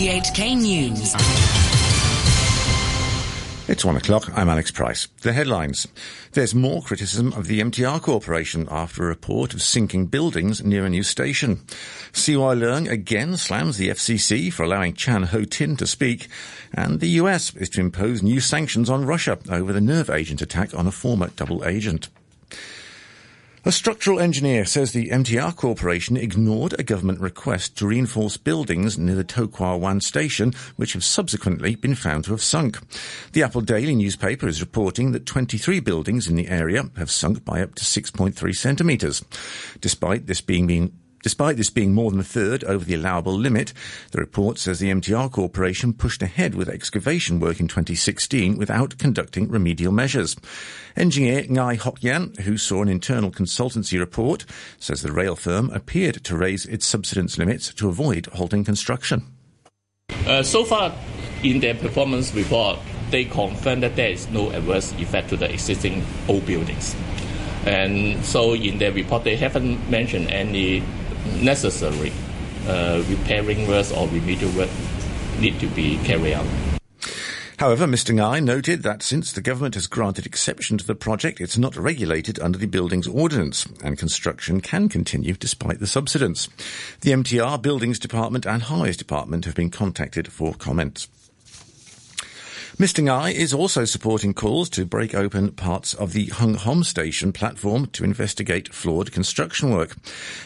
RTHK News. It's one o'clock. I'm Alex Price. The headlines. There's more criticism of the MTR Corporation after a report of sinking buildings near a new station. CY Leung again slams the FCC for allowing Chan Ho Tin to speak. And the US is to impose new sanctions on Russia over the nerve agent attack on a former double agent. A structural engineer says the MTR Corporation ignored a government request to reinforce buildings near the To Kwa Wan station, which have subsequently been found to have sunk. The Apple Daily newspaper is reporting that 23 buildings in the area have sunk by up to 6.3 centimetres. Despite this being, being Despite this being more than a third over the allowable limit, the report says the MTR Corporation pushed ahead with excavation work in 2016 without conducting remedial measures. Engineer Ngai Hok Yan, who saw an internal consultancy report, says the rail firm appeared to raise its subsidence limits to avoid halting construction. Uh, so far, in their performance report, they confirm that there is no adverse effect to the existing old buildings. And so in their report, they haven't mentioned any necessary uh, repairing works or remedial work need to be carried out. However, Mr. Ngai noted that since the government has granted exception to the project, it's not regulated under the Buildings Ordinance, and construction can continue despite the subsidence. The MTR, Buildings Department and Highways Department have been contacted for comments. Mr. Ngai is also supporting calls to break open parts of the Hung Hom station platform to investigate flawed construction work.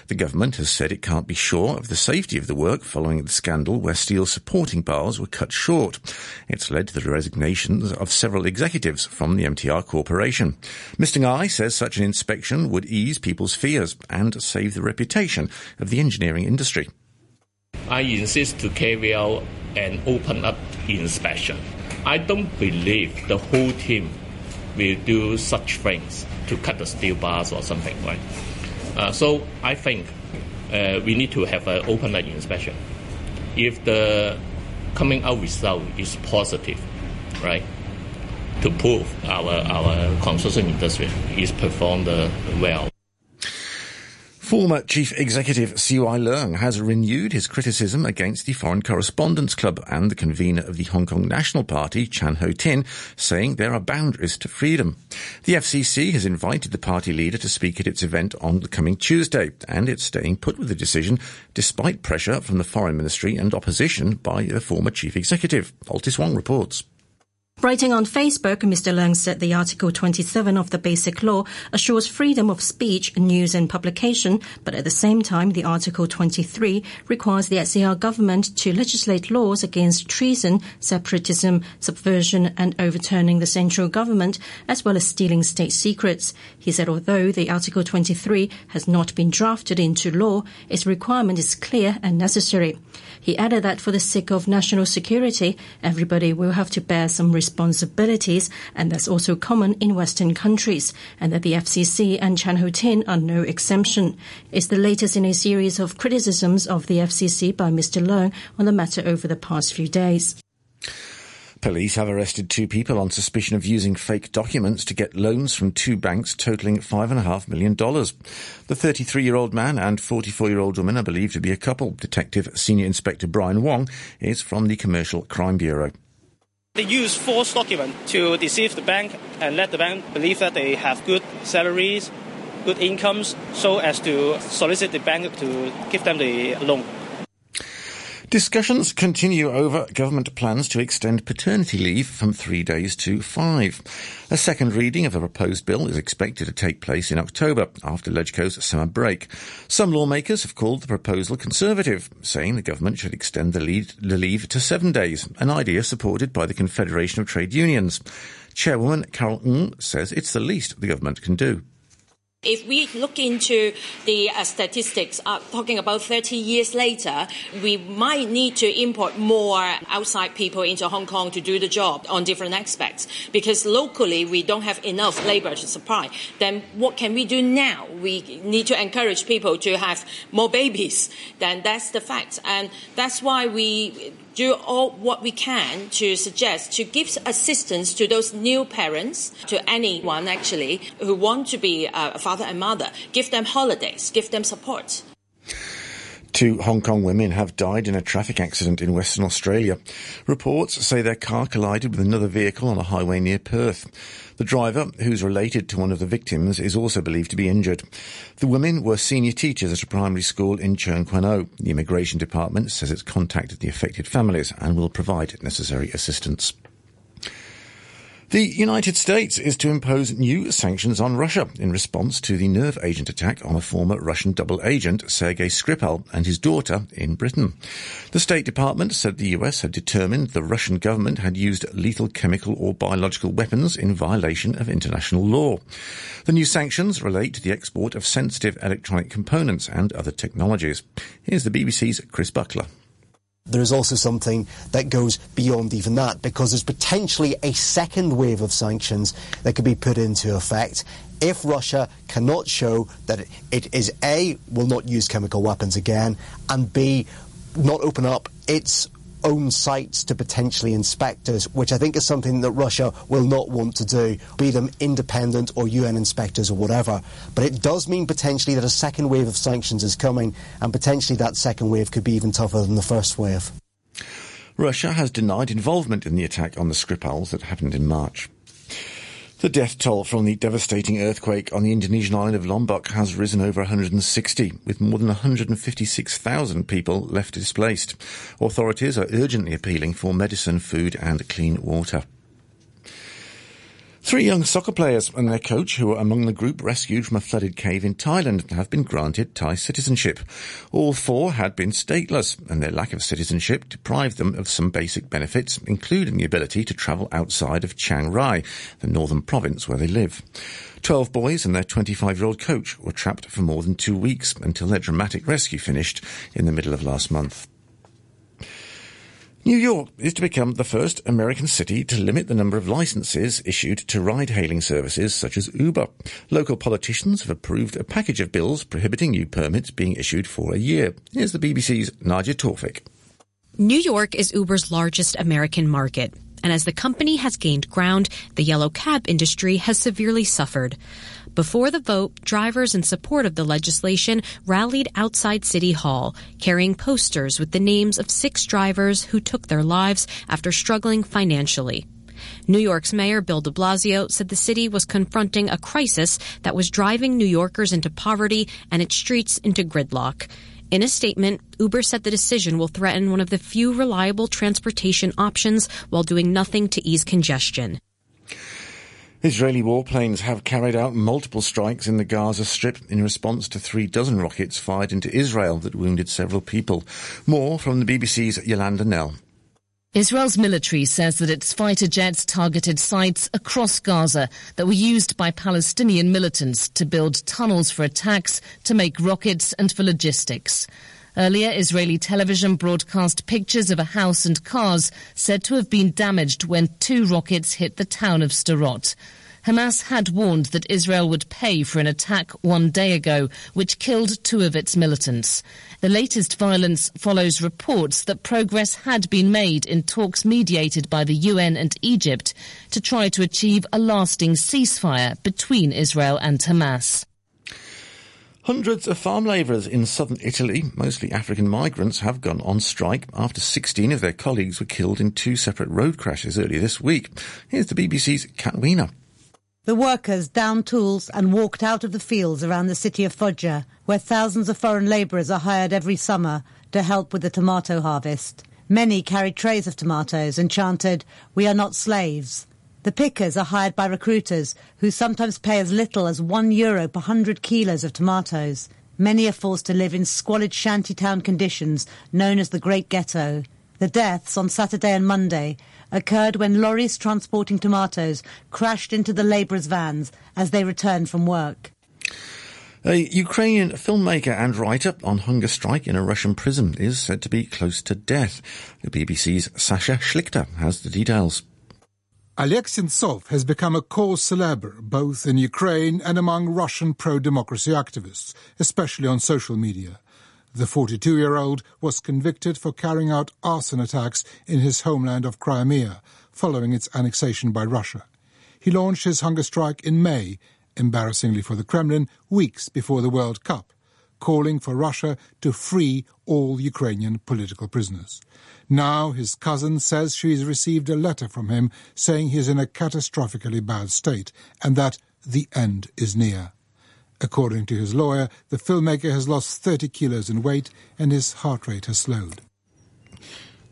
The government has said it can't be sure of the safety of the work following the scandal where steel supporting bars were cut short. It's led to the resignations of several executives from the MTR Corporation. Mr. Ngai says such an inspection would ease people's fears and save the reputation of the engineering industry. I insist to carry out an open up inspection I don't believe the whole team will do such things to cut the steel bars or something, right? Uh, so I think uh, we need to have an open inspection. If the coming out result is positive, right, to prove our our construction industry is performed uh, well. Former Chief Executive CY Leung has renewed his criticism against the Foreign Correspondents Club and the convener of the Hong Kong National Party, Chan Ho Tin, saying there are boundaries to freedom. The FCC has invited the party leader to speak at its event on the coming Tuesday, and it's staying put with the decision despite pressure from the Foreign Ministry and opposition by the former Chief Executive. Altis Wong reports. Writing on Facebook, Mr. Leung said the Article 27 of the Basic Law assures freedom of speech, news and publication, but at the same time, the Article 23 requires the SAR government to legislate laws against treason, separatism, subversion and overturning the central government, as well as stealing state secrets. He said although the Article 23 has not been drafted into law, its requirement is clear and necessary. He added that for the sake of national security, everybody will have to bear some responsibilities, and that's also common in Western countries, and that the FCC and Chan Ho Tin are no exemption. It's the latest in a series of criticisms of the FCC by Mr. Leung on the matter over the past few days. Police have arrested two people on suspicion of using fake documents to get loans from two banks totaling $5.5 million. The 33 year old man and 44 year old woman are believed to be a couple. Detective Senior Inspector Brian Wong is from the Commercial Crime Bureau. They use false documents to deceive the bank and let the bank believe that they have good salaries, good incomes, so as to solicit the bank to give them the loan. Discussions continue over government plans to extend paternity leave from three days to five. A second reading of the proposed bill is expected to take place in October after LegCo's summer break. Some lawmakers have called the proposal conservative, saying the government should extend the, lead, the leave to seven days, an idea supported by the Confederation of Trade Unions. Chairwoman Carol Ng says it's the least the government can do. If we look into the uh, statistics, uh, talking about 30 years later, we might need to import more outside people into Hong Kong to do the job on different aspects because locally we don't have enough labor to supply. Then what can we do now? We need to encourage people to have more babies. Then that's the fact. And that's why we do all what we can to suggest to give assistance to those new parents, to anyone actually who want to be a father and mother. Give them holidays, give them support. Two Hong Kong women have died in a traffic accident in Western Australia. Reports say their car collided with another vehicle on a highway near Perth. The driver, who's related to one of the victims, is also believed to be injured. The women were senior teachers at a primary school in Tseung Kwan O. The Immigration Department says it's contacted the affected families and will provide necessary assistance. The United States is to impose new sanctions on Russia in response to the nerve agent attack on a former Russian double agent, Sergei Skripal, and his daughter in Britain. The State Department said the US had determined the Russian government had used lethal chemical or biological weapons in violation of international law. The new sanctions relate to the export of sensitive electronic components and other technologies. Here's the BBC's Chris Buckler. There is also something that goes beyond even that because there's potentially a second wave of sanctions that could be put into effect if Russia cannot show that it is A, will not use chemical weapons again, and B, not open up its own sites to potentially inspectors, which I think is something that Russia will not want to do, be them independent or UN inspectors or whatever. But it does mean potentially that a second wave of sanctions is coming, and potentially that second wave could be even tougher than the first wave. Russia has denied involvement in the attack on the Skripals that happened in March. The death toll from the devastating earthquake on the Indonesian island of Lombok has risen over 160, with more than 156,000 people left displaced. Authorities are urgently appealing for medicine, food and clean water. Three young soccer players and their coach, who were among the group rescued from a flooded cave in Thailand, have been granted Thai citizenship. All four had been stateless, and their lack of citizenship deprived them of some basic benefits, including the ability to travel outside of Chiang Rai, the northern province where they live. Twelve boys and their 25-year-old coach were trapped for more than two weeks until their dramatic rescue finished in the middle of last month. New York is to become the first American city to limit the number of licenses issued to ride-hailing services such as Uber. Local politicians have approved a package of bills prohibiting new permits being issued for a year. Here's the BBC's Nada Tawfik. New York is Uber's largest American market. And as the company has gained ground, the yellow cab industry has severely suffered. Before the vote, drivers in support of the legislation rallied outside City Hall, carrying posters with the names of six drivers who took their lives after struggling financially. New York's Mayor Bill de Blasio said the city was confronting a crisis that was driving New Yorkers into poverty and its streets into gridlock. In a statement, Uber said the decision will threaten one of the few reliable transportation options while doing nothing to ease congestion. Israeli warplanes have carried out multiple strikes in the Gaza Strip in response to three dozen rockets fired into Israel that wounded several people. More from the BBC's Yolanda Knell. Israel's military says that its fighter jets targeted sites across Gaza that were used by Palestinian militants to build tunnels for attacks, to make rockets and for logistics. Earlier, Israeli television broadcast pictures of a house and cars said to have been damaged when two rockets hit the town of Sderot. Hamas had warned that Israel would pay for an attack one day ago, which killed two of its militants. The latest violence follows reports that progress had been made in talks mediated by the UN and Egypt to try to achieve a lasting ceasefire between Israel and Hamas. Hundreds of farm labourers in southern Italy, mostly African migrants, have gone on strike after 16 of their colleagues were killed in two separate road crashes earlier this week. Here's the BBC's Kat Weiner. The workers downed tools and walked out of the fields around the city of Foggia, where thousands of foreign labourers are hired every summer to help with the tomato harvest. Many carried trays of tomatoes and chanted, We are not slaves. The pickers are hired by recruiters who sometimes pay as little as one euro per hundred kilos of tomatoes. Many are forced to live in squalid shantytown conditions known as the Great Ghetto. The deaths on Saturday and Monday occurred when lorries transporting tomatoes crashed into the labourers' vans as they returned from work. A Ukrainian filmmaker and writer on hunger strike in a Russian prison is said to be close to death. The BBC's Sasha Schlichter has the details. Sentsov has become a cause célèbre both in Ukraine and among Russian pro-democracy activists, especially on social media. The 42-year-old was convicted for carrying out arson attacks in his homeland of Crimea, following its annexation by Russia. He launched his hunger strike in May, embarrassingly for the Kremlin, weeks before the World Cup, calling for Russia to free all Ukrainian political prisoners. Now his cousin says she has received a letter from him saying he is in a catastrophically bad state and that the end is near. According to his lawyer, the filmmaker has lost 30 kilos in weight and his heart rate has slowed.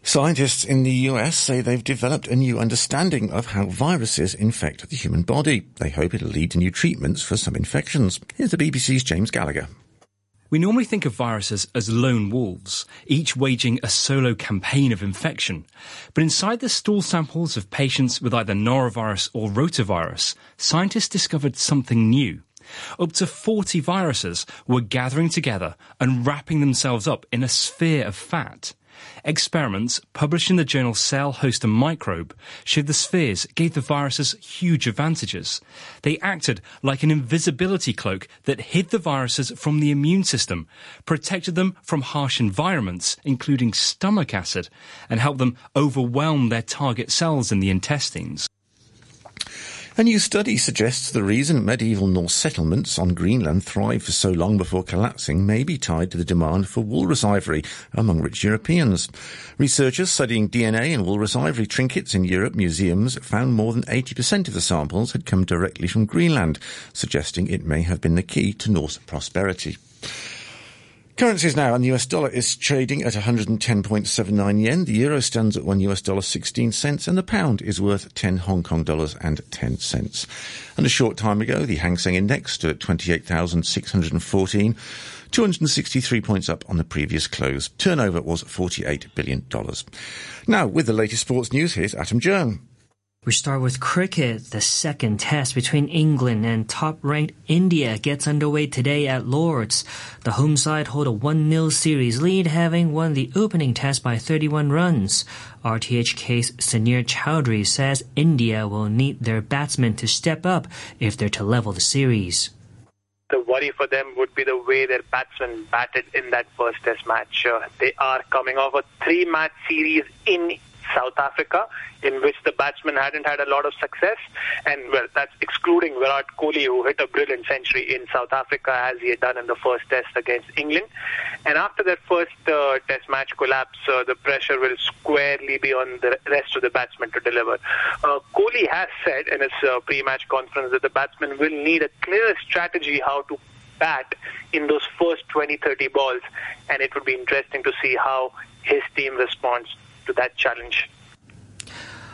Scientists in the US say they've developed a new understanding of how viruses infect the human body. They hope it'll lead to new treatments for some infections. Here's the BBC's James Gallagher. We normally think of viruses as lone wolves, each waging a solo campaign of infection. But inside the stool samples of patients with either norovirus or rotavirus, scientists discovered something new. Up to 40 viruses were gathering together and wrapping themselves up in a sphere of fat. Experiments published in the journal Cell Host and Microbe showed the spheres gave the viruses huge advantages. They acted like an invisibility cloak that hid the viruses from the immune system, protected them from harsh environments, including stomach acid, and helped them overwhelm their target cells in the intestines. A new study suggests the reason medieval Norse settlements on Greenland thrived for so long before collapsing may be tied to the demand for walrus ivory among rich Europeans. Researchers studying DNA and walrus ivory trinkets in Europe museums found more than 80% of the samples had come directly from Greenland, suggesting it may have been the key to Norse prosperity. Currencies now, and the US dollar is trading at 110.79 yen. The euro stands at one US dollar 16 cents, and the pound is worth 10 Hong Kong dollars and 10 cents. And a short time ago, the Hang Seng Index stood at 28,614, 263 points up on the previous close. Turnover was $48 billion. Now, with the latest sports news, here's Adam Chung. We start with cricket. The second test between England and top-ranked India gets underway today at Lords. The home side hold a 1-0 series lead, having won the opening test by 31 runs. RTHK's Sunil Chowdhury says India will need their batsmen to step up if they're to level the series. The worry for them would be the way their batsmen batted in that first test match. Uh, they are coming off a three-match series in South Africa, in which the batsmen hadn't had a lot of success. And, well, that's excluding Virat Kohli, who hit a brilliant century in South Africa, as he had done in the first test against England. And after that first uh, test match collapse, uh, the pressure will squarely be on the rest of the batsmen to deliver. Uh, Kohli has said in his uh, pre-match conference that the batsmen will need a clear strategy how to bat in those first 20, 30 balls. And it would be interesting to see how his team responds to that challenge.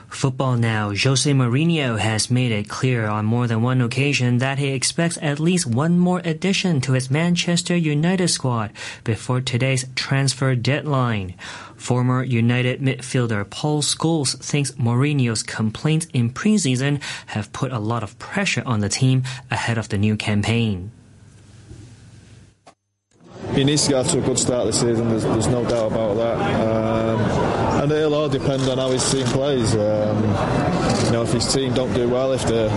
Football now. Jose Mourinho has made it clear on more than one occasion that he expects at least one more addition to his Manchester United squad before today's transfer deadline. Former United midfielder Paul Scholes thinks Mourinho's complaints in preseason have put a lot of pressure on the team ahead of the new campaign. He needs to get off to a good start this season, there's, there's no doubt about that. Um, and it'll all depend on how his team plays. Um, you know, if his team don't do well, if they're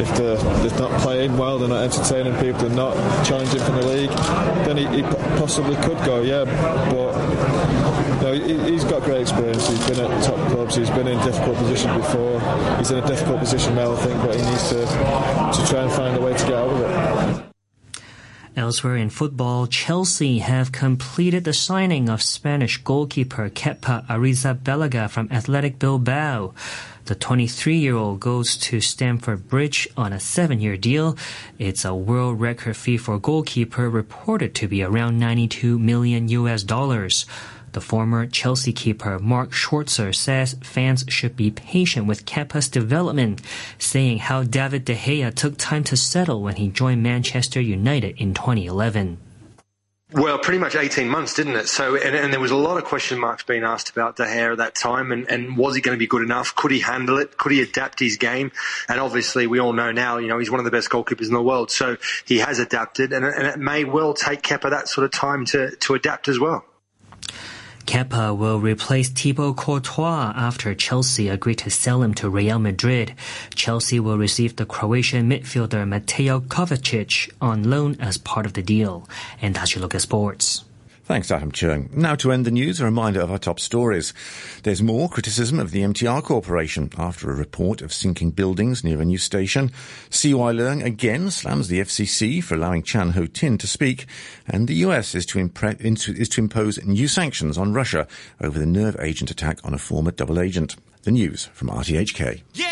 if they're, they're not playing well, they're not entertaining people, they're not challenging for the league, then he, he possibly could go. Yeah, but you know, he, has got great experience. He's been at top clubs. He's been in difficult positions before. He's in a difficult position now, I think, but he needs to to try and find a way to get out of it. Elsewhere in football, Chelsea have completed the signing of Spanish goalkeeper Kepa Arrizabalaga from Athletic Bilbao. The 23-year-old goes to Stamford Bridge on a seven-year deal. It's a world record fee for a goalkeeper reported to be around 92 million US dollars. The former Chelsea keeper Mark Schwarzer says fans should be patient with Kepa's development, saying how David De Gea took time to settle when he joined Manchester United in 2011. Well, pretty much 18 months, didn't it? So, and, and, there was a lot of question marks being asked about De Gea at that time, and, and was he going to be good enough? Could he handle it? Could he adapt his game? And obviously, we all know now, you know, he's one of the best goalkeepers in the world, so he has adapted, and, and it may well take Kepa that sort of time to, to adapt as well. Kepa will replace Thibaut Courtois after Chelsea agreed to sell him to Real Madrid. Chelsea will receive the Croatian midfielder Mateo Kovacic on loan as part of the deal. And that's your look at sports. Thanks, Adam Chung. Now to end the news, a reminder of our top stories. There's more criticism of the MTR Corporation after a report of sinking buildings near a new station. CY Leung again slams the FCC for allowing Chan Ho Tin to speak, and the US is to, impre- is to impose new sanctions on Russia over the nerve agent attack on a former double agent. The news from RTHK. Yeah,